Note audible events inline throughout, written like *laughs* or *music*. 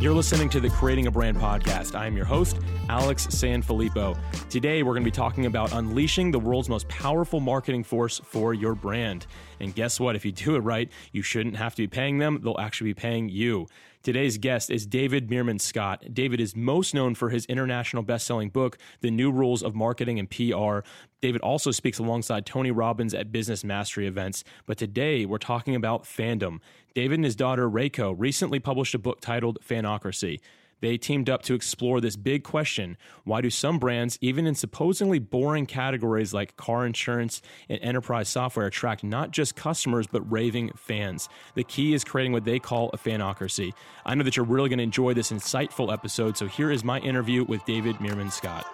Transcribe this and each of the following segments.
You're listening to the Creating a Brand podcast. I am your host, Alex Sanfilippo. Today, we're going to be talking about unleashing the world's most powerful marketing force for your brand. And guess what? If you do it right, you shouldn't have to be paying them, they'll actually be paying you. Today's guest is David Meerman Scott. David is most known for his international best-selling book, The New Rules of Marketing and PR. David also speaks alongside Tony Robbins at business mastery events. But today we're talking about fandom. David and his daughter Reiko recently published a book titled Fanocracy. They teamed up to explore this big question why do some brands, even in supposedly boring categories like car insurance and enterprise software, attract not just customers but raving fans? The key is creating what they call a fanocracy. I know that you're really going to enjoy this insightful episode, so here is my interview with David Meerman Scott.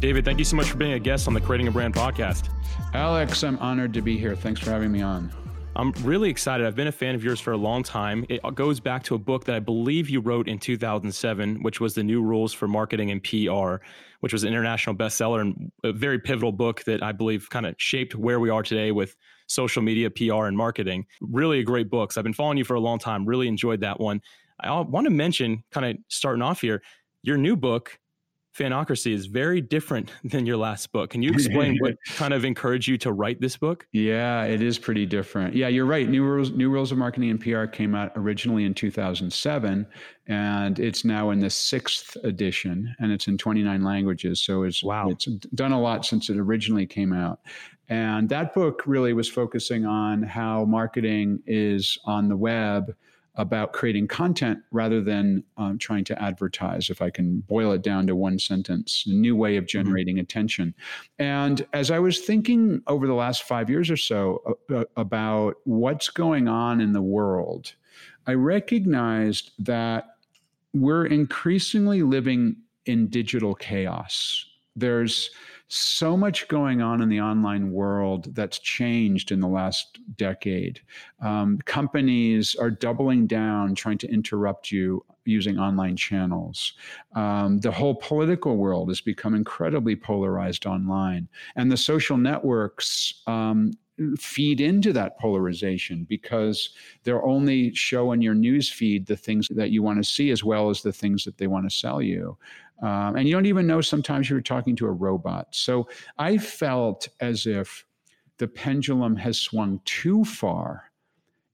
David, thank you so much for being a guest on the Creating a Brand podcast. Alex, I'm honored to be here. Thanks for having me on. I'm really excited. I've been a fan of yours for a long time. It goes back to a book that I believe you wrote in 2007, which was The New Rules for Marketing and PR, which was an international bestseller and a very pivotal book that I believe kind of shaped where we are today with social media, PR, and marketing. Really a great book. So I've been following you for a long time. Really enjoyed that one. I want to mention, kind of starting off here, your new book, Fanocracy is very different *laughs* than your last book. Can you explain what *laughs* kind of encouraged you to write this book? Yeah, it is pretty different. Yeah, you're right. New Rules, New Rules of Marketing and PR came out originally in 2007, and it's now in the sixth edition, and it's in 29 languages. So it's wow. it's done a lot since it originally came out. And that book really was focusing on how marketing is on the web about creating content rather than um, trying to advertise, if I can boil it down to one sentence, a new way of mm-hmm. generating mm-hmm. attention. And as I was thinking over the last five years or so uh, uh, about what's going on in the world, I recognized that we're increasingly living in digital chaos. There's so much going on in the online world that's changed in the last decade. Um, companies are doubling down, trying to interrupt you using online channels. Um, the whole political world has become incredibly polarized online, and the social networks. Um, feed into that polarization because they're only showing your news feed the things that you want to see as well as the things that they want to sell you. Um, and you don't even know sometimes you're talking to a robot. So I felt as if the pendulum has swung too far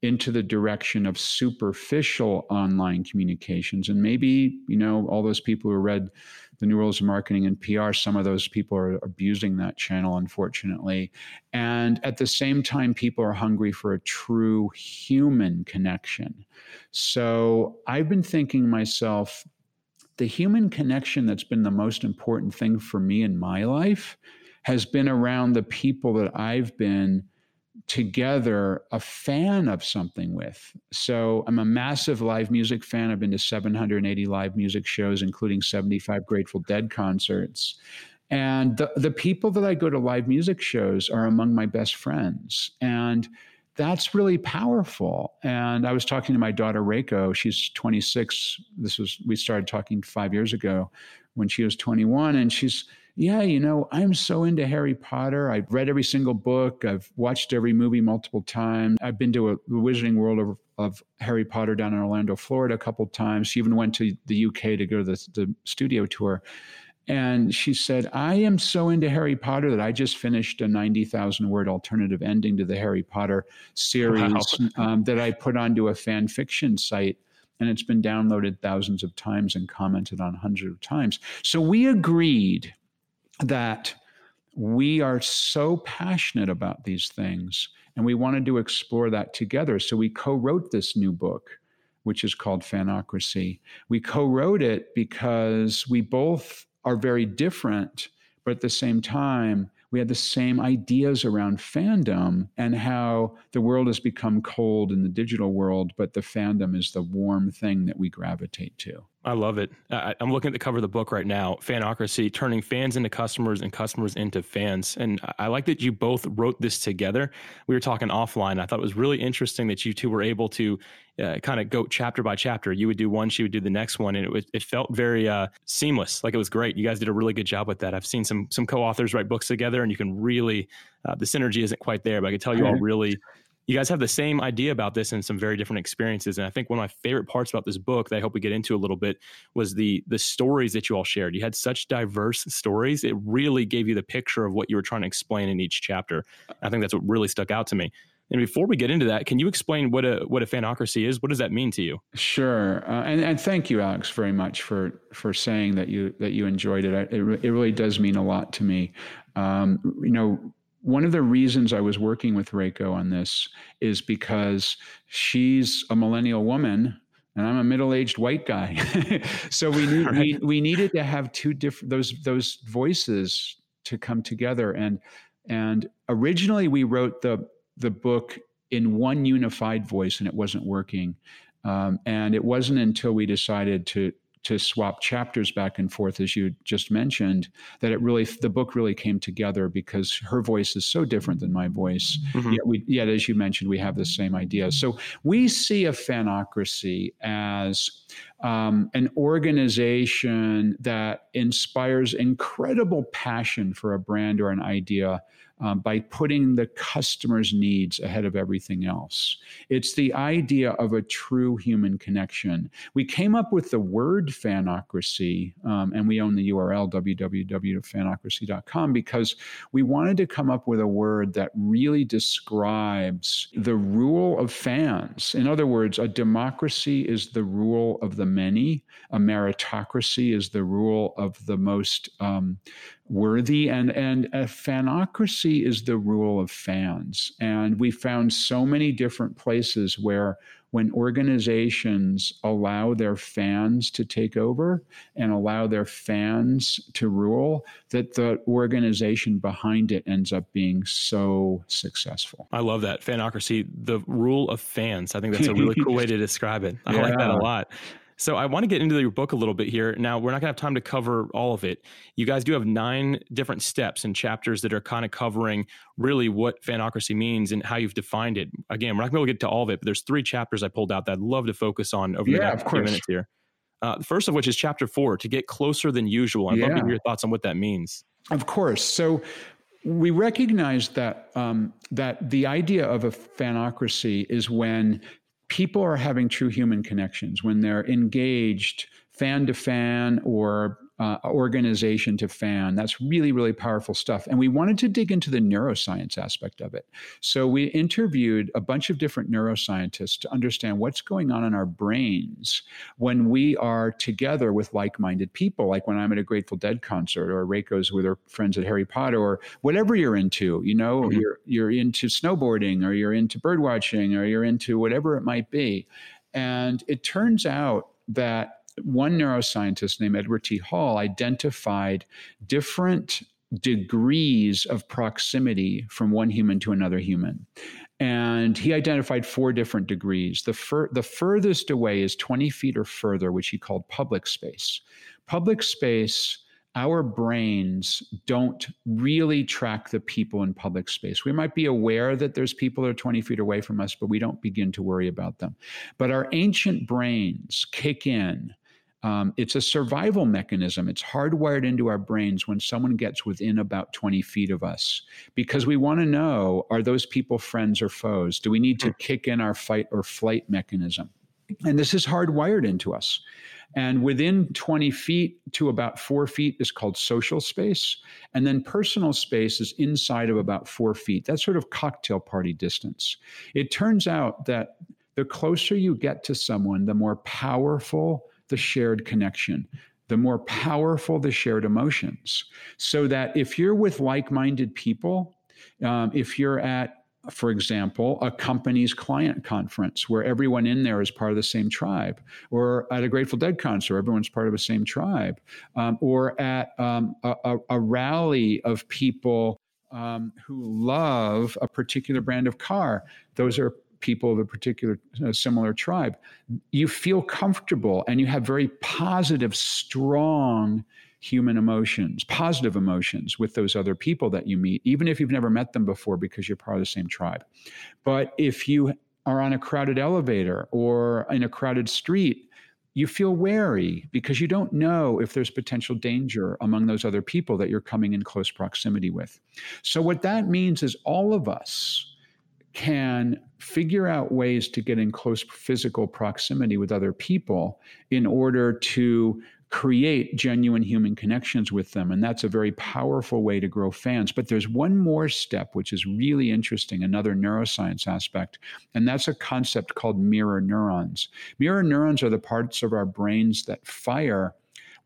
into the direction of superficial online communications. And maybe, you know, all those people who read the new rules of marketing and PR, some of those people are abusing that channel, unfortunately. And at the same time, people are hungry for a true human connection. So I've been thinking myself, the human connection that's been the most important thing for me in my life has been around the people that I've been together a fan of something with. So I'm a massive live music fan. I've been to 780 live music shows, including 75 Grateful Dead concerts. And the, the people that I go to live music shows are among my best friends. And that's really powerful. And I was talking to my daughter Reiko. She's 26. This was we started talking five years ago when she was 21, and she's yeah, you know, I'm so into Harry Potter. I've read every single book. I've watched every movie multiple times. I've been to a, Wizarding World of, of, Harry Potter down in Orlando, Florida, a couple times. She even went to the UK to go to the, the studio tour. And she said, I am so into Harry Potter that I just finished a 90,000 word alternative ending to the Harry Potter series wow. *laughs* um, that I put onto a fan fiction site. And it's been downloaded thousands of times and commented on hundreds of times. So we agreed that we are so passionate about these things and we wanted to explore that together. So we co wrote this new book which is called Fanocracy. We co wrote it because we both are very different, but at the same time, we had the same ideas around fandom and how the world has become cold in the digital world, but the fandom is the warm thing that we gravitate to. I love it. I, am looking at the cover of the book right now, Fanocracy, turning fans into customers and customers into fans. And I like that you both wrote this together. We were talking offline. I thought it was really interesting that you two were able to uh, kind of go chapter by chapter. You would do one, she would do the next one, and it was, it felt very uh, seamless. Like it was great. You guys did a really good job with that. I've seen some some co-authors write books together, and you can really uh, the synergy isn't quite there, but I can tell you all really you guys have the same idea about this and some very different experiences. And I think one of my favorite parts about this book that I hope we get into a little bit was the the stories that you all shared. You had such diverse stories. It really gave you the picture of what you were trying to explain in each chapter. I think that's what really stuck out to me. And before we get into that, can you explain what a what a fanocracy is? What does that mean to you? Sure, uh, and and thank you, Alex, very much for for saying that you that you enjoyed it. It, it really does mean a lot to me. Um, you know, one of the reasons I was working with Reiko on this is because she's a millennial woman and I'm a middle-aged white guy. *laughs* so we, need, right. we we needed to have two different those those voices to come together and and originally we wrote the the book in one unified voice and it wasn't working. Um, and it wasn't until we decided to to swap chapters back and forth, as you just mentioned, that it really the book really came together because her voice is so different than my voice. Mm-hmm. Yet, we, yet, as you mentioned, we have the same idea. So we see a fanocracy as um, an organization that inspires incredible passion for a brand or an idea um, by putting the customer's needs ahead of everything else. It's the idea of a true human connection. We came up with the word fanocracy, um, and we own the URL www.fanocracy.com because we wanted to come up with a word that really describes the rule of fans. In other words, a democracy is the rule of the many, a meritocracy is the rule of the most um, worthy and and a fanocracy is the rule of fans. And we found so many different places where when organizations allow their fans to take over and allow their fans to rule that the organization behind it ends up being so successful. I love that. Fanocracy the rule of fans. I think that's a really *laughs* cool way to describe it. I yeah. like that a lot so I want to get into your book a little bit here. Now we're not going to have time to cover all of it. You guys do have nine different steps and chapters that are kind of covering really what fanocracy means and how you've defined it. Again, we're not going to be able to get to all of it, but there's three chapters I pulled out that I'd love to focus on over yeah, the next few minutes here. Uh, the first of which is chapter four, to get closer than usual. I'd yeah. love to hear your thoughts on what that means. Of course. So we recognize that um, that the idea of a fanocracy is when people are having true human connections when they're engaged fan to fan or uh, organization to fan. That's really, really powerful stuff. And we wanted to dig into the neuroscience aspect of it. So we interviewed a bunch of different neuroscientists to understand what's going on in our brains when we are together with like minded people, like when I'm at a Grateful Dead concert or Reiko's with her friends at Harry Potter or whatever you're into. You know, mm-hmm. you're, you're into snowboarding or you're into bird watching or you're into whatever it might be. And it turns out that one neuroscientist named Edward T. Hall identified different degrees of proximity from one human to another human. And he identified four different degrees. The, fur- the furthest away is 20 feet or further, which he called public space. Public space our brains don't really track the people in public space. We might be aware that there's people that are 20 feet away from us, but we don't begin to worry about them. But our ancient brains kick in. Um, it's a survival mechanism. It's hardwired into our brains when someone gets within about 20 feet of us because we want to know are those people friends or foes? Do we need to hmm. kick in our fight or flight mechanism? And this is hardwired into us. And within 20 feet to about four feet is called social space. And then personal space is inside of about four feet. That's sort of cocktail party distance. It turns out that the closer you get to someone, the more powerful the shared connection, the more powerful the shared emotions. So that if you're with like minded people, um, if you're at for example, a company's client conference where everyone in there is part of the same tribe, or at a Grateful Dead concert, everyone's part of the same tribe, um, or at um, a, a, rally of people um, who love a particular brand of car. Those are people of a particular uh, similar tribe, you feel comfortable and you have very positive, strong human emotions, positive emotions with those other people that you meet, even if you've never met them before because you're part of the same tribe. But if you are on a crowded elevator or in a crowded street, you feel wary because you don't know if there's potential danger among those other people that you're coming in close proximity with. So, what that means is all of us can figure out ways to get in close physical proximity with other people in order to create genuine human connections with them. And that's a very powerful way to grow fans. But there's one more step, which is really interesting, another neuroscience aspect. And that's a concept called mirror neurons. Mirror neurons are the parts of our brains that fire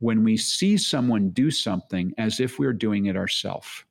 when we see someone do something as if we're doing it ourselves.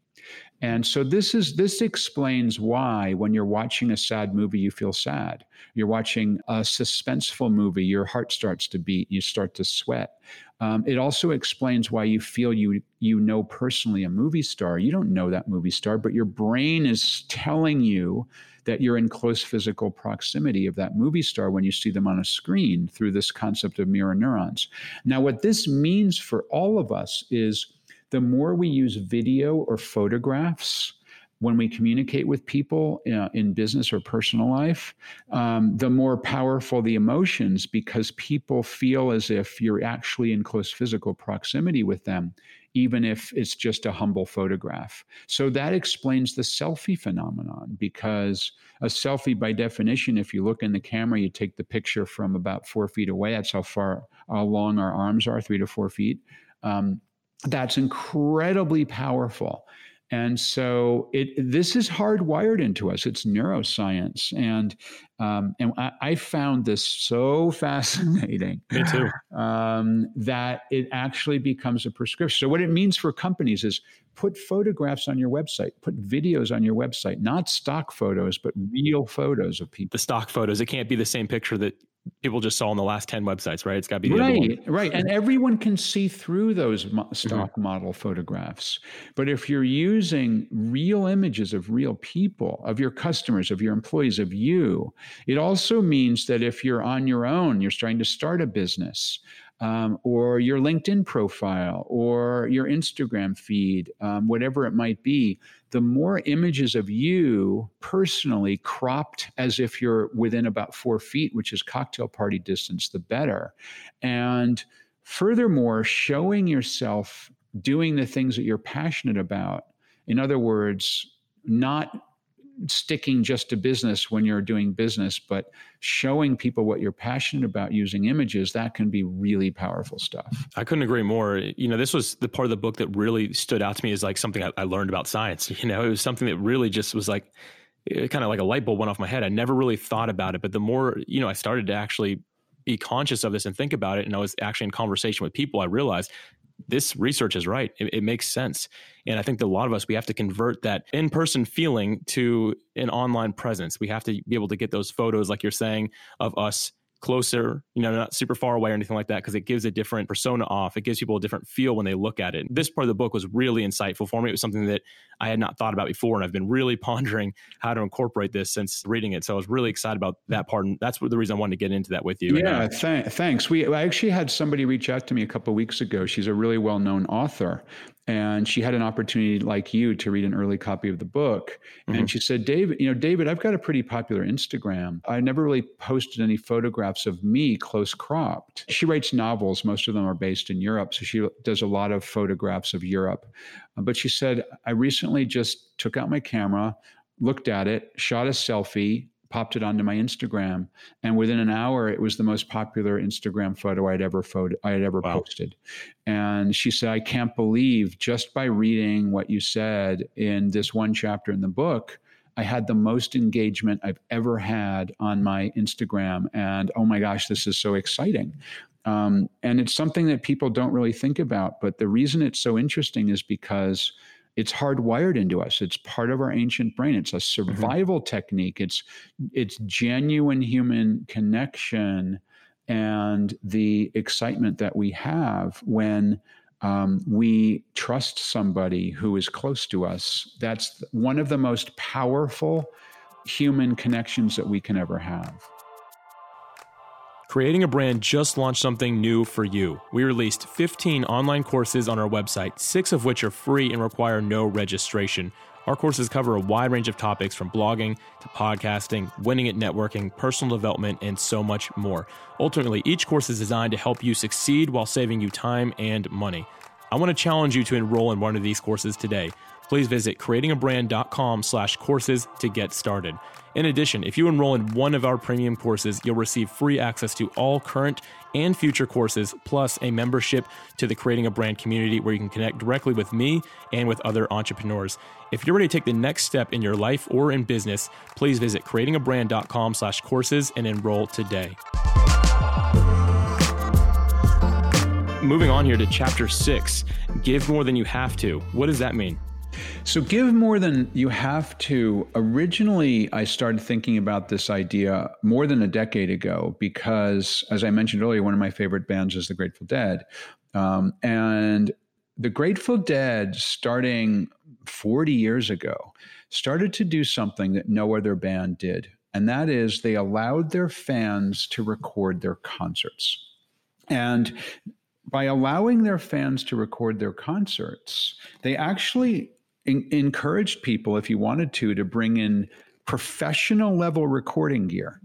And so this is this explains why when you're watching a sad movie you feel sad. You're watching a suspenseful movie, your heart starts to beat, you start to sweat. Um, it also explains why you feel you you know personally a movie star. You don't know that movie star, but your brain is telling you that you're in close physical proximity of that movie star when you see them on a screen through this concept of mirror neurons. Now, what this means for all of us is the more we use video or photographs when we communicate with people uh, in business or personal life, um, the more powerful the emotions because people feel as if you're actually in close physical proximity with them, even if it's just a humble photograph. So that explains the selfie phenomenon because a selfie, by definition, if you look in the camera, you take the picture from about four feet away. That's how far, how long our arms are, three to four feet. Um, that's incredibly powerful. And so it this is hardwired into us. It's neuroscience, and um, and I, I, found this so *laughs* fascinating. Me too. Um, that it actually becomes a prescription. So what it means for companies is put photographs on your website, put videos on your website, not stock photos, but real photos of people. The stock photos. It can't be the same picture that people just saw on the last 10 websites, right? It's got to be right, right. And everyone can see through those mm-hmm. stock mm-hmm. model photographs. But if you're using real images of real people, of your customers, of your employees, of you, it also means that if you're on your own, you're starting to start a business, um, or your LinkedIn profile or your Instagram feed, um, whatever it might be, the more images of you personally cropped as if you're within about four feet, which is cocktail party distance, the better. And furthermore, showing yourself doing the things that you're passionate about. In other words, not sticking just to business when you're doing business, but showing people what you're passionate about using images, that can be really powerful stuff. I couldn't agree more. You know, this was the part of the book that really stood out to me as like something I, I learned about science. *laughs* You know, it was something that really just was like, eh, kind of like a light bulb went off my head. I never really thought about it, but the more, you know, I started to actually be conscious of this and think about it, and I was actually in conversation with people, I realized this research is right. It, it, makes sense. And I think that a lot of us, we have to convert that in person feeling to an online presence. We have to be able to get those photos, like you're saying, of us closer, you know, not super far away or anything like that, because it gives a different persona off. It gives people a different feel when they look at it. This part of the book was really insightful for me. It was something that I had not thought about before, and I've been really *laughs* pondering how to incorporate this since reading it. So I was really excited about that part, and that's the reason I wanted to get into that with you. Yeah, uh, th- thanks. We I actually had somebody reach out to me a couple weeks ago. She's a really well-known author, and she had an opportunity like you to read an early copy of the book. Mm-hmm. and she said david you know david i've got a pretty popular instagram. I never really posted any photographs of me close cropped. She writes novels. Most of them are based in europe so she does a lot of photographs of europe. But she said i recently just took out my camera looked at it shot a selfie popped it onto my Instagram, and within an hour, it was the most popular Instagram photo I'd ever photo I had ever wow. posted. And she said, "I can't believe just by reading what you said in this one chapter in the book." I had the most engagement I've ever had on my Instagram. And oh my gosh, this is so exciting. Um, and it's something that people don't really think about. But the reason it's so interesting is because it's hardwired into us it's part of our ancient brain it's a mm-hmm. survival mm-hmm. technique it's it's genuine human connection and the excitement that we have when um, we trust somebody who is close to us that's one of the most powerful human connections that we can ever have. Creating a Brand just launched something new for you. We released 15 online courses on our website, six of which are free and require no registration. Our courses cover a wide range of topics from blogging to podcasting, winning at networking, personal development, and so much more. Ultimately, each course is designed to help you succeed while saving you time and money. I want to challenge you to enroll in one of these courses today please visit creatingabrand.com slash courses to get started. In addition, if you enroll in one of our premium courses, you'll receive free access to all current and future courses, plus a membership to the Creating a Brand community where you can connect directly with me and with other entrepreneurs. If you're ready to take the next step in your life or in business, please visit creatingabrand.com slash courses and enroll today. Moving on here to chapter six, give more than you have to. What does that mean? So, give more than you have to. Originally, I started thinking about this idea more than a decade ago because, as I mentioned earlier, one of my favorite bands is the Grateful Dead. Um, and the Grateful Dead, starting 40 years ago, started to do something that no other band did. And that is, they allowed their fans to record their concerts. And by allowing their fans to record their concerts, they actually in, encouraged people, if you wanted to, to bring in professional level recording gear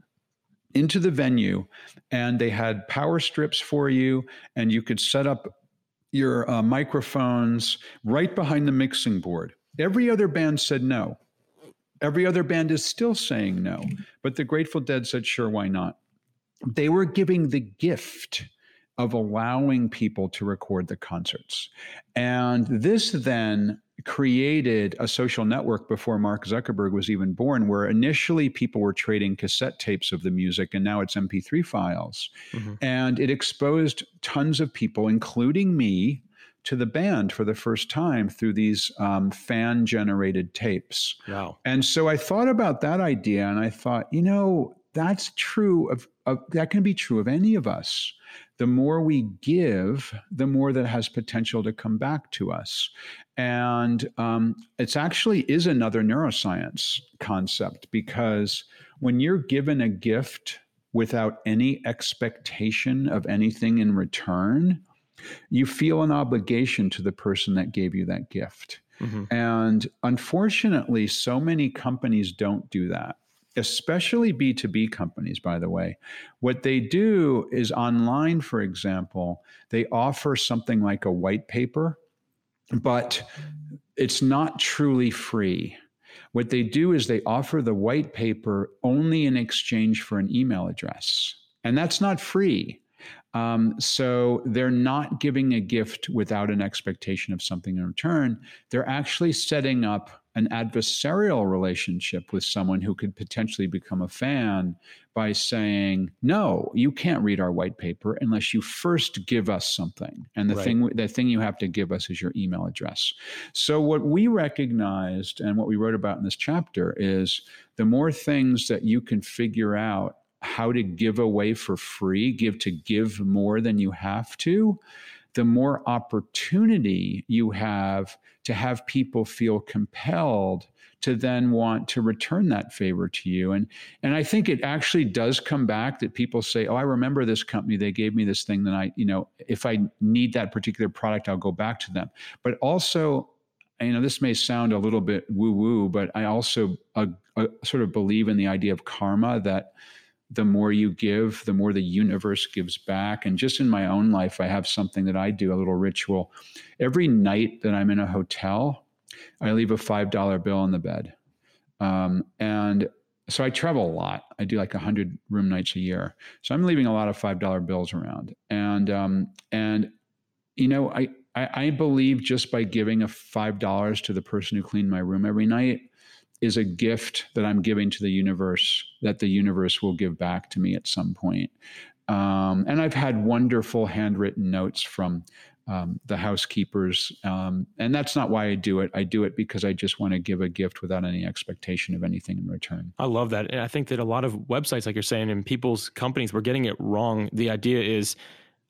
into the venue and they had power strips for you and you could set up your uh, microphones right behind the mixing board. Every other band said no. Every other band is still saying no but the grateful dead said sure why not? They were giving the gift of allowing people to record the concerts and this then created a social network before Mark Zuckerberg was even born, where initially people were trading cassette tapes of the music and now it's MP3 files. Mm-hmm. And it exposed tons of people, including me, to the band for the first time through these um, fan generated tapes. Wow. And so I thought about that idea and I thought, you know, that's true of, of that can be true of any of us the more we give, the more that has potential to come back to us. And um, it's actually is another neuroscience concept because when you're given a gift without any expectation of anything in return, you feel an obligation to the person that gave you that gift. Mm-hmm. And unfortunately, so many companies don't do that especially B2B companies, by the way, what they do is online, for example, they offer something like a white paper, but it's not truly free. What they do is they offer the white paper only in exchange for an email address. And that's not free. Um, so they're not giving a gift without an expectation of something in return. They're actually setting up an adversarial relationship with someone who could potentially become a fan by saying, "No, you can't read our white paper unless you first give us something." And the right. thing the thing you have to give us is your email address. So what we recognized and what we wrote about in this chapter is the more things that you can figure out how to give away for free, give to give more than you have to, the more opportunity you have to have people feel compelled to then want to return that favor to you. And and I think it actually does come back that people say oh I remember this company. They gave me this thing that I you know if I need that particular product I'll go back to them. But also you know this may sound a little bit woo woo but I also uh, uh, sort of believe in the idea of karma that the more you give, the more the universe gives back. And just in my own life, I have something that I do, a little ritual. Every night that I'm in a hotel, I leave a $5 bill on the bed. Um, and so I travel a lot. I do like 100 room nights a year. So I'm leaving a lot of $5 bills around. And, um, and you know, I, I, I believe just by giving a $5 to the person who cleaned my room every night, is a gift that I'm giving to the universe that the universe will give back to me at some point. Um, and I've had wonderful handwritten notes from um, the housekeepers. Um, and that's not why I do it. I do it because I just want to give a gift without any expectation of anything in return. I love that. And I think that a lot of websites, like you're saying, and people's companies, we're getting it wrong. The idea is,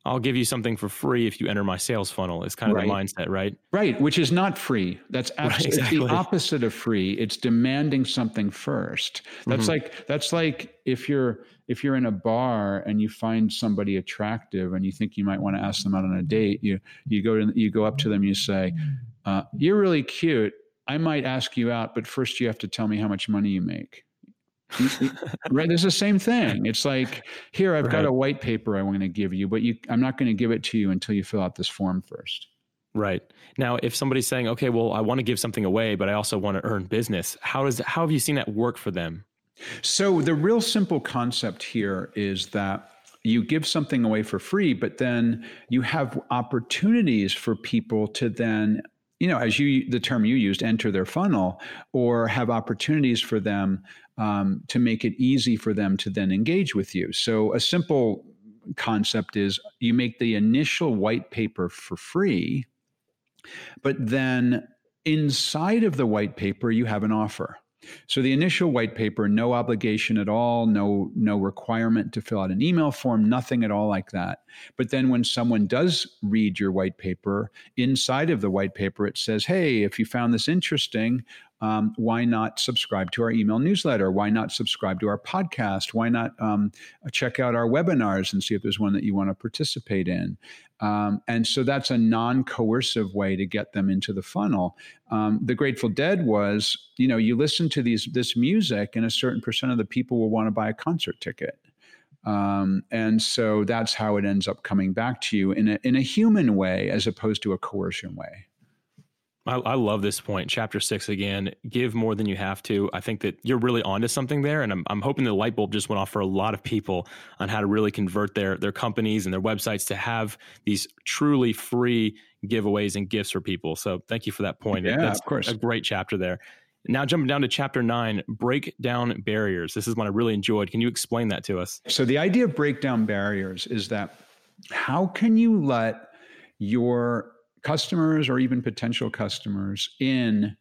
I'll give you something for free if you enter my sales funnel. It's kind of right. the mindset, right? Right, which is not free. That's absolutely *laughs* right, exactly. the opposite of free. It's demanding something first. That's mm-hmm. like that's like if you're if you're in a bar and you find somebody attractive and you think you might want to ask them out on a date, you you go to, you go up to them, you say, uh, "You're really cute. I might ask you out, but first you have to tell me how much money you make." *laughs* right it's the same thing. It's like here i've right. got a white paper i want to give you but you i'm not going to give it to you until you fill out this form first. Right. Now if somebody's saying okay well i want to give something away but i also want to earn business how does how have you seen that work for them? So the real simple concept here is that you give something away for free but then you have opportunities for people to then you know, as you the term you used, enter their funnel, or have opportunities for them um, to make it easy for them to then engage with you. So a simple concept is you make the initial white paper for free, but then inside of the white paper you have an offer. So the initial white paper, no obligation at all, no no requirement to fill out an email form, nothing at all like that. But then when someone does read your white paper, inside of the white paper it says, "Hey, if you found this interesting, um, why not subscribe to our email newsletter? Why not subscribe to our podcast? Why not um, check out our webinars and see if there's one that you want to participate in? Um, and so that's a non coercive way to get them into the funnel. Um, the Grateful Dead was, you know, you listen to these this music, and a certain percent of the people will want to buy a concert ticket. Um, and so that's how it ends up coming back to you in a, in a human way as opposed to a coercion way. I, I, love this point. Chapter six again. Give more than you have to. I think that you're really onto something there, and I'm, I'm hoping the light bulb just went off for a lot of people on how to really convert their their companies and their websites to have these truly free giveaways and gifts for people. So thank you for that point. Yeah, That's of course. A great chapter there. Now jumping down to chapter nine, break down barriers. This is one I really enjoyed. Can you explain that to us? So the idea of break down barriers is that how can you let your customers or even potential customers in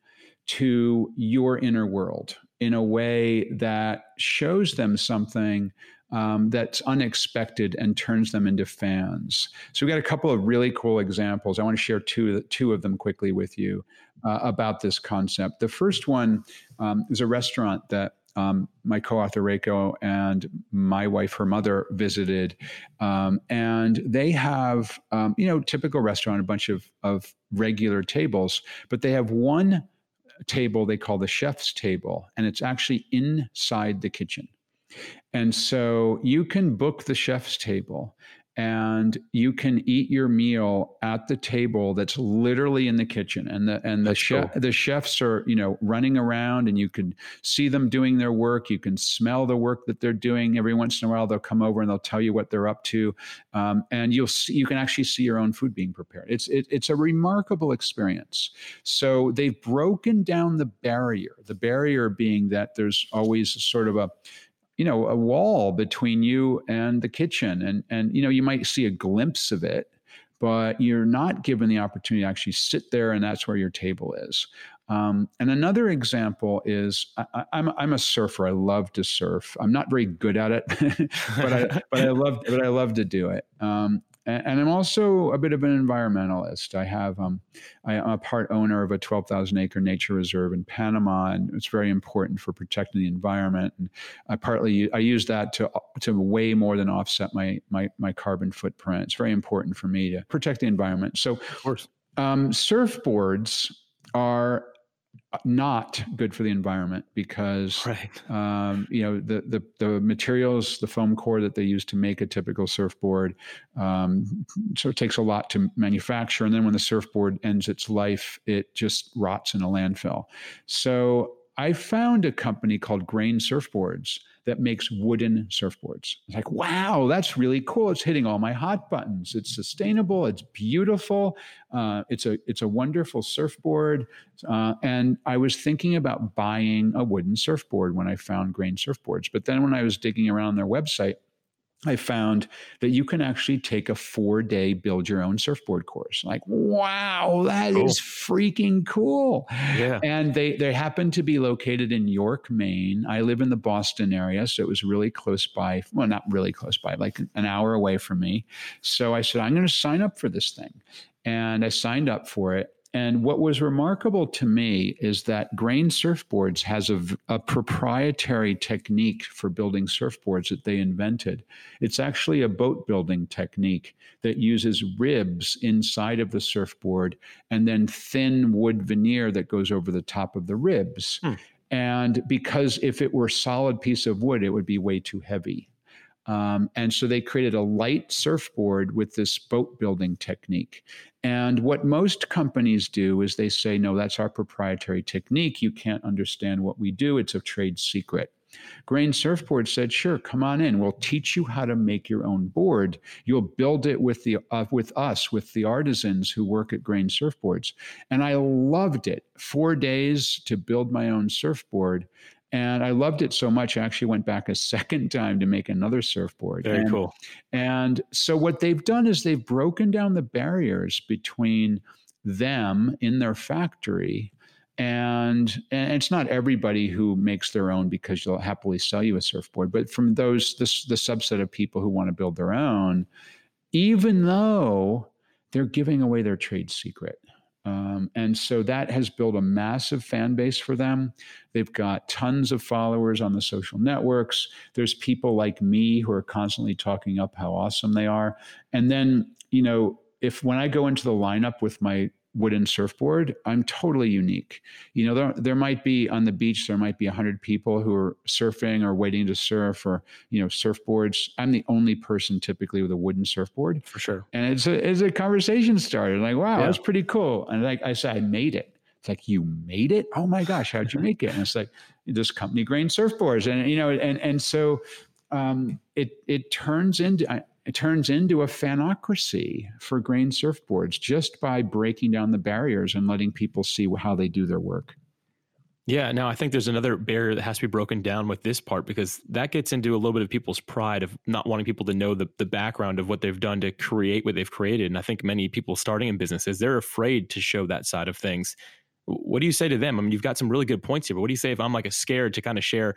to your inner world in a way that shows them something um, that's unexpected and turns them into fans. So we got a couple of really cool examples. I want to share two two of them quickly with you uh, about this concept. The first one um, is a restaurant that um, my co-author Reiko and my wife, her mother, visited, um, and they have um, you know typical restaurant, a bunch of of regular tables, but they have one table they call the chef's table, and it's actually inside the kitchen. And so you can book the chef's table and you can eat your meal at the table that's literally in the kitchen. And the and the chef cool. the chefs are you know running around and you can see them doing their work. You can smell the work that they're doing every once in a while. They'll come over and they'll tell you what they're up to. Um, and you'll see you can actually see your own food being prepared. It's it, it's a remarkable experience. So they've broken down the barrier the barrier being that there's always sort of a you know a wall between you and the kitchen and and you know you might see a glimpse of it but you're not given the opportunity to actually sit there and that's where your table is um, and another example is I, am I'm, I'm a surfer. I love to surf. I'm not very good at it, *laughs* but I but I love but I love to do it. Um, and, and, I'm also a bit of an environmentalist. I have um, I, am a part owner of a 12,000 acre nature reserve in Panama, and it's very important for protecting the environment. And I partly I use that to to way more than offset my my my carbon footprint. It's very important for me to protect the environment. So, of course, um, surfboards are not good for the environment because right. um, you know the, the, the materials, the foam core that they use to make a typical surfboard, um, so it takes a lot to manufacture, and then when the surfboard ends its life, it just rots in a landfill. So I found a company called Grain Surfboards that makes wooden surfboards. It's like, wow, that's really cool. It's hitting all my hot buttons. It's sustainable. It's beautiful. Uh, it's a it's a wonderful surfboard. Uh, and I was thinking about buying a wooden surfboard when I found Grain Surfboards. But then when I was digging around their website, I found that you can actually take a four day build your own surfboard course. Like, wow, that cool. is freaking cool. Yeah. And they, they happen to be located in York, Maine. I live in the Boston area, so it was really close by. Well, not really close by, like an hour away from me. So I said, I'm going to sign up for this thing. And I signed up for it. And what was remarkable to me is that Grain Surfboards has a, a, proprietary technique for building surfboards that they invented. It's actually a boat building technique that uses ribs inside of the surfboard and then thin wood veneer that goes over the top of the ribs. Hmm. And because if it were solid piece of wood, it would be way too heavy. Um, and so they created a light surfboard with this boat building technique. And what most companies do is they say, no, that's our proprietary technique. You can't understand what we do, it's a trade secret. Grain Surfboard said, "Sure, come on in. We'll teach you how to make your own board. You'll build it with the uh, with us, with the artisans who work at Grain Surfboards." And I loved it. Four days to build my own surfboard, and I loved it so much, I actually went back a *laughs* second time to make another surfboard. Very and, cool. And so, what they've done is they've broken down the barriers between them in their factory. And, and it's not everybody who makes their own because they'll happily sell you a surfboard, but from those, this, the subset of people who want to build their own, even though they're giving away their trade secret. Um, and so that has built a massive fan base for them. They've got tons of followers on the social networks. There's people like me who are constantly talking up how awesome they are. And then, you know, if when I go into the lineup with my wooden surfboard, I'm totally unique. You know, there, there might be on the beach, there might be 100 people who are surfing or waiting to surf or, you know, surfboards. I'm the only person typically with a wooden surfboard. For sure. And it's a, it's a conversation started like, wow, yeah. that's pretty cool. And like I said, I made it. It's like, you made it? Oh my gosh, how'd you make it? And it's like, this company grain surfboards. And, you know, and, and so um, it, it turns into, I, it turns into a fanocracy for grain surfboards just by breaking down the barriers and letting people see how they do their work. Yeah, now I think there's another barrier that has to be broken down with this part because that gets into a little bit of people's pride of not wanting people to know the, the background of what they've done to create what they've created. And I think many people starting in businesses, they're afraid to show that side of things what do you say to them? I mean, you've got some really good points here, but what do you say if I'm like a scared to kind of share,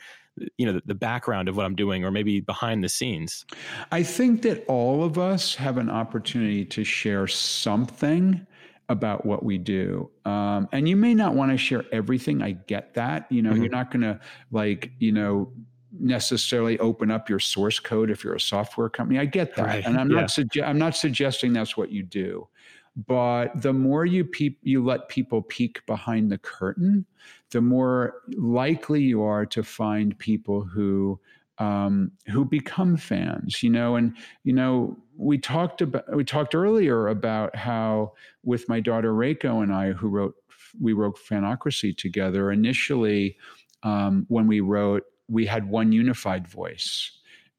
you know, the, the, background of what I'm doing or maybe behind the scenes? I think that all of us have an opportunity to share something about what we do. Um, and you may not want to share everything. I get that. You know, mm-hmm. you're not going to like, you know, necessarily open up your source code if you're a software company. I get that. Right. And I'm yeah. not suge- I'm not suggesting that's what you do. But the more you pe- you let people peek behind the curtain, the more likely you are to find people who um, who become fans. You know, and you know we talked about we talked earlier about how with my daughter Reiko and I, who wrote we wrote Fanocracy together. Initially, um, when we wrote, we had one unified voice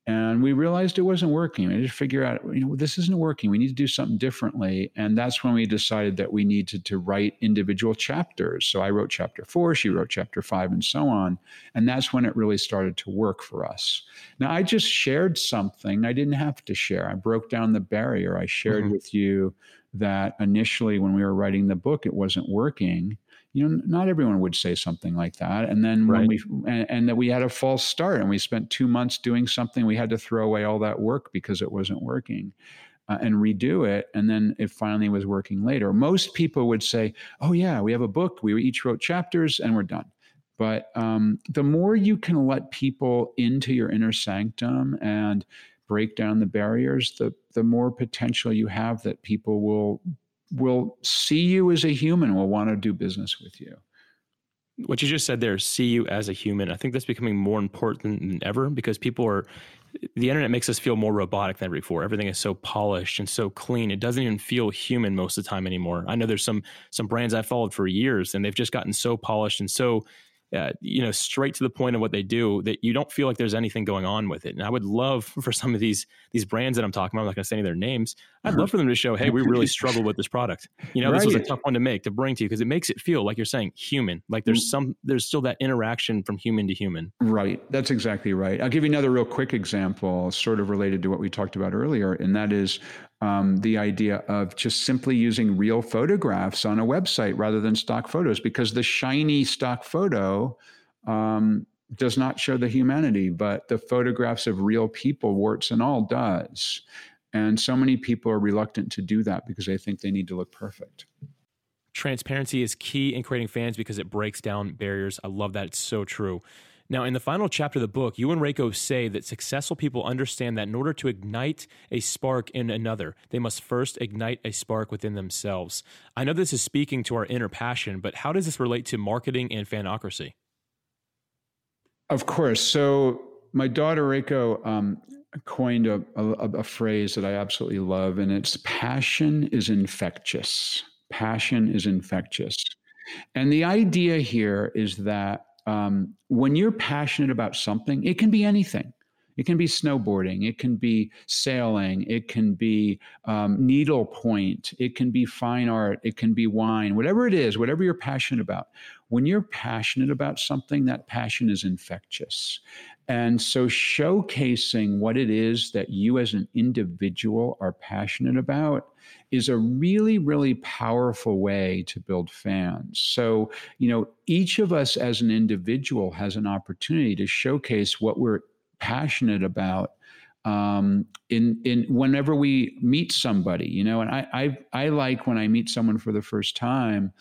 and we realized it wasn't working. We had to figure out, you know, this isn't working. We need to do something differently. And that's when we decided that we needed to write individual chapters. So I wrote chapter four, she wrote chapter five, and so on. And that's when it really started to work for us. Now, I just shared something I didn't have to share. I broke down the barrier. I shared mm-hmm. with you that initially, when we were writing the book, it wasn't working you know, not everyone would say something like that. And then right. when we, and, and, that we had a false start and we spent two months doing something, we had to throw away all that work because it wasn't working. Uh, and redo it. And then it finally was working later. Most people would say, Oh, yeah, we have a book. We each wrote chapters and we're done. But um, the more you can let people into your inner sanctum and break down the barriers, the, the more potential you have that people will will see you as a human, will want to do business with you. What you just said there, see you as a human, I think that's becoming more important than ever because people are, the internet makes us feel more robotic than ever before. Everything is so polished and so clean. It doesn't even feel human most of the time anymore. I know there's some some brands I've followed for years and they've just gotten so polished and so uh, you know, straight to the point of what they do that you don't feel like there's anything going on with it. And I would love *laughs* for some of these these brands that I'm talking about, I'm not going to say any of their names. I'd love for them to show, hey, we really struggled with this product. You know, right. this was a tough one to make to bring to you because it makes it feel like you're saying human. Like there's mm. some there's still that interaction from human to human. Right. That's exactly right. I'll give you another real quick example, sort of related to what we talked about earlier, and that is um, the idea of just simply using real photographs on a website rather than stock photos because the shiny stock photo um, does not show the humanity, but the photographs of real people, warts and all, does. And so many people are reluctant to do that because they think they need to look perfect. Transparency is key in creating fans because it breaks down barriers. I love that. It's so true. Now, in the final chapter of the book, you and Reiko say that successful people understand that in order to ignite a spark in another, they must first ignite a spark within themselves. I know this is speaking to our inner passion, but how does this relate to marketing and fanocracy? Of course. So, my daughter Reiko um, coined a, a, a phrase that I absolutely love, and it's passion is infectious. Passion is infectious. And the idea here is that um, when you're passionate about something, it can be anything. It can be snowboarding, it can be sailing, it can be um, needlepoint, it can be fine art, it can be wine, whatever it is, whatever you're passionate about. When you're passionate about something, that passion is infectious. And so, showcasing what it is that you as an individual are passionate about is a really, really powerful way to build fans. So, you know, each of us as an individual has an opportunity to showcase what we're passionate about um, in in whenever we meet somebody, you know, and I, I I like when I meet someone for the first time,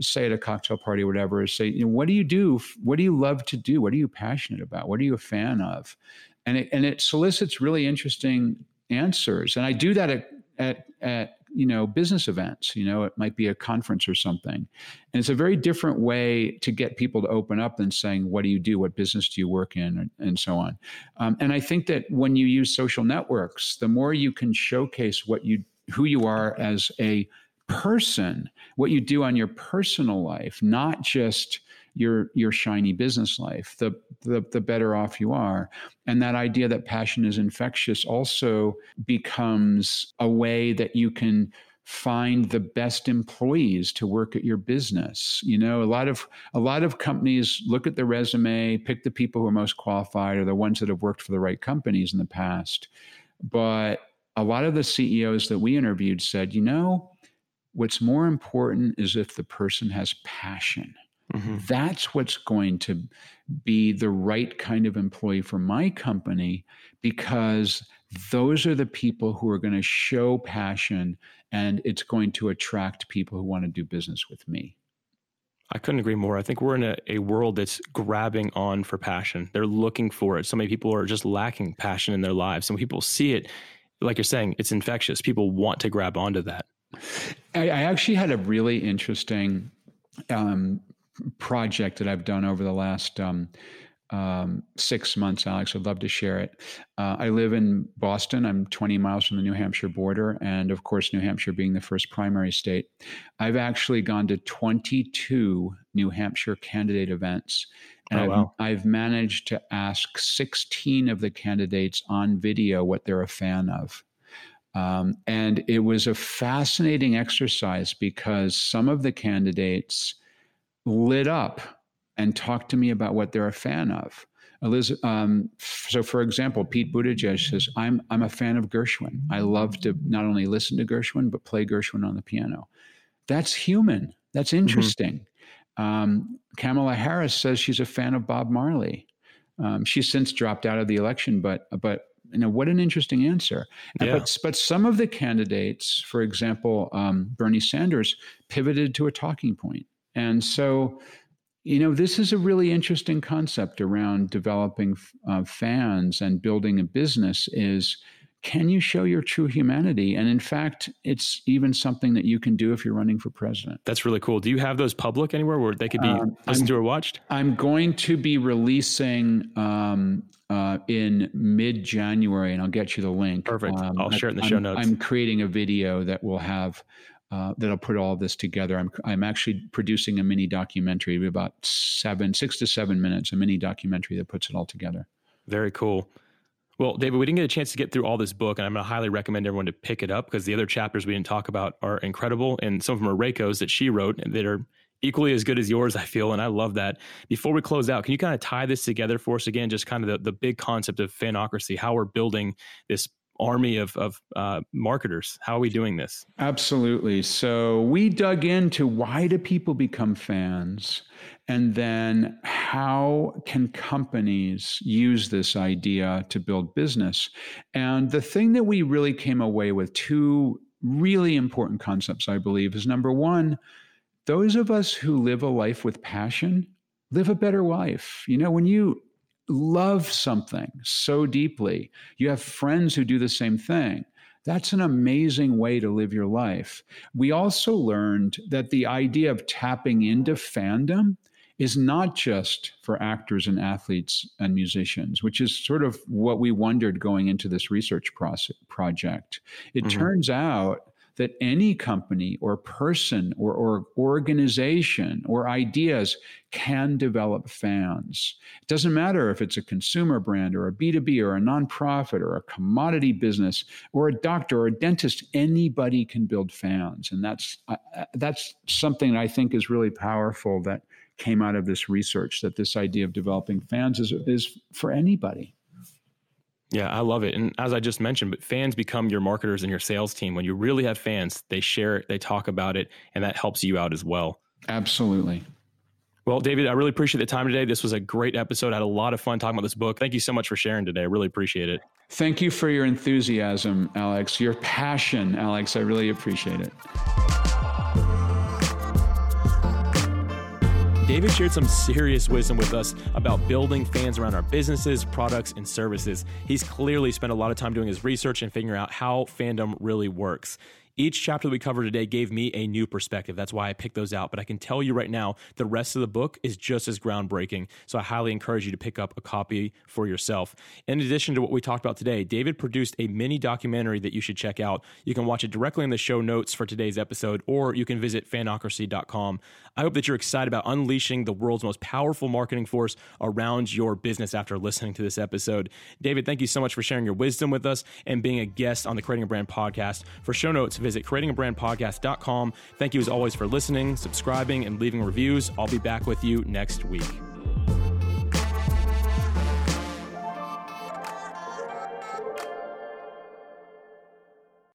say at a cocktail party or whatever, is say, you know, what do you do? What do you love to do? What are you passionate about? What are you a fan of? And it and it solicits really interesting answers. And I do that at at, at you know business events you know it might be a conference or something. And it's a very different way to get people to open up than saying what do you do? What business do you work in? and, and so on. Um, and i think that when you use social networks the more you can showcase what you who you are as a person what you do on your personal life not just your your shiny business life, the, the the better off you are. And that idea that passion is infectious also becomes a way that you can find the best employees to work at your business. You know a lot of a lot of companies look at the resume pick the people who are most qualified or the ones that have worked for the right companies in the past. But a lot of the CEOs that we interviewed said you know what's more important is if the person has passion Mm-hmm. That's what's going to be the right kind of employee for my company because those are the people who are going to show passion and it's going to attract people who want to do business with me. I couldn't agree more. I think we're in a, a world that's grabbing on for passion. They're looking for it. So many people are just lacking passion in their lives. Some people see it, like you're saying, it's infectious. People want to grab onto that. I, I actually had a really interesting um, project that I've done over the last um, um, six months, Alex. I'd love to share it. Uh, I live in Boston. I'm 20 miles from the New Hampshire border. And of course, New Hampshire being the first primary state, I've actually gone to 22 New Hampshire candidate events. And oh, wow. I've, I've managed to ask 16 of the candidates on video what they're a fan of. Um, and it was a fascinating exercise because some of the candidates, lit up and talked to me about what they're a fan of. Eliz- um, so, for example, Pete Buttigieg says, I'm, I'm a fan of Gershwin. I love to not only listen to Gershwin, but play Gershwin on the piano. That's human. That's mm-hmm. interesting. Mm-hmm. Um, Kamala Harris says she's a fan of Bob Marley. Um, she's since dropped out of the election, but, but you know what an interesting answer. Yeah. But, but some of the candidates, for example, um, Bernie Sanders, pivoted to a talking point. And so, you know, this is a really interesting concept around developing uh, fans and building a business is can you show your true humanity? And in fact, it's even something that you can do if you're running for president. That's really cool. Do you have those public anywhere where they could be um, listened to or watched? I'm going to be releasing um, uh, in mid January, and I'll get you the link. Perfect. Um, I'll share it in the I'm, show notes. I'm creating a video that will have uh, that'll put all this together. I'm I'm actually producing a mini documentary, about seven, six to seven minutes, a mini documentary that puts it all together. Very cool. Well, David, we didn't get a chance to get through all this book, and I'm going to highly recommend everyone to pick it up because the other chapters we didn't talk about are incredible, and some of them are Reiko's that she wrote that are equally as good as yours, I feel, and I love that. Before we close out, can you kind of tie this together for us again? Just kind of the, the big concept of fanocracy, how we're building this army of, of uh, marketers. How are we doing this? Absolutely. So we dug into why do people become fans? And then how can companies use this idea to build business? And the thing that we really came away with two really important concepts, I believe, is number one, those of us who live a life with passion live a better life. You know, when you love something so deeply, you have friends who do the same thing. That's an amazing way to live your life. We also learned that the idea of tapping into fandom is not just for actors and athletes and musicians, which is sort of what we wondered going into this research process, project. It mm-hmm. turns out that any company or person or, or organization or ideas can develop fans. It doesn't matter if it's a consumer brand or a B2B or a nonprofit or a commodity business or a doctor or a dentist, anybody can build fans. And that's, uh, that's something that I think is really powerful that came out of this research that this idea of developing fans is, is for anybody. Yeah, I love it. And as I just mentioned, but fans become your marketers and your sales team. When you really have fans, they share it, they talk about it, and that helps you out as well. Absolutely. Well, David, I really appreciate the time today. This was a great episode. I had a lot of fun talking about this book. Thank you so much for sharing today. I really appreciate it. Thank you for your enthusiasm, Alex, your passion, Alex. I really appreciate it. David shared some serious wisdom with us about building fans around our businesses, products, and services. He's clearly spent a lot of time doing his research and figuring out how fandom really works. Each chapter that we covered today gave me a new perspective. That's why I picked those out. But I can tell you right now, the rest of the book is just as groundbreaking. So I highly encourage you to pick up a copy for yourself. In addition to what we talked about today, David produced a mini documentary that you should check out. You can watch it directly in the show notes for today's episode, or you can visit fanocracy.com. I hope that you're excited about unleashing the world's most powerful marketing force around your business after listening to this episode. David, thank you so much for sharing your wisdom with us and being a guest on the Creating a Brand podcast. For show notes, visit creatingabrandpodcast.com. Thank you as always for listening, subscribing, and leaving reviews. I'll be back with you next week.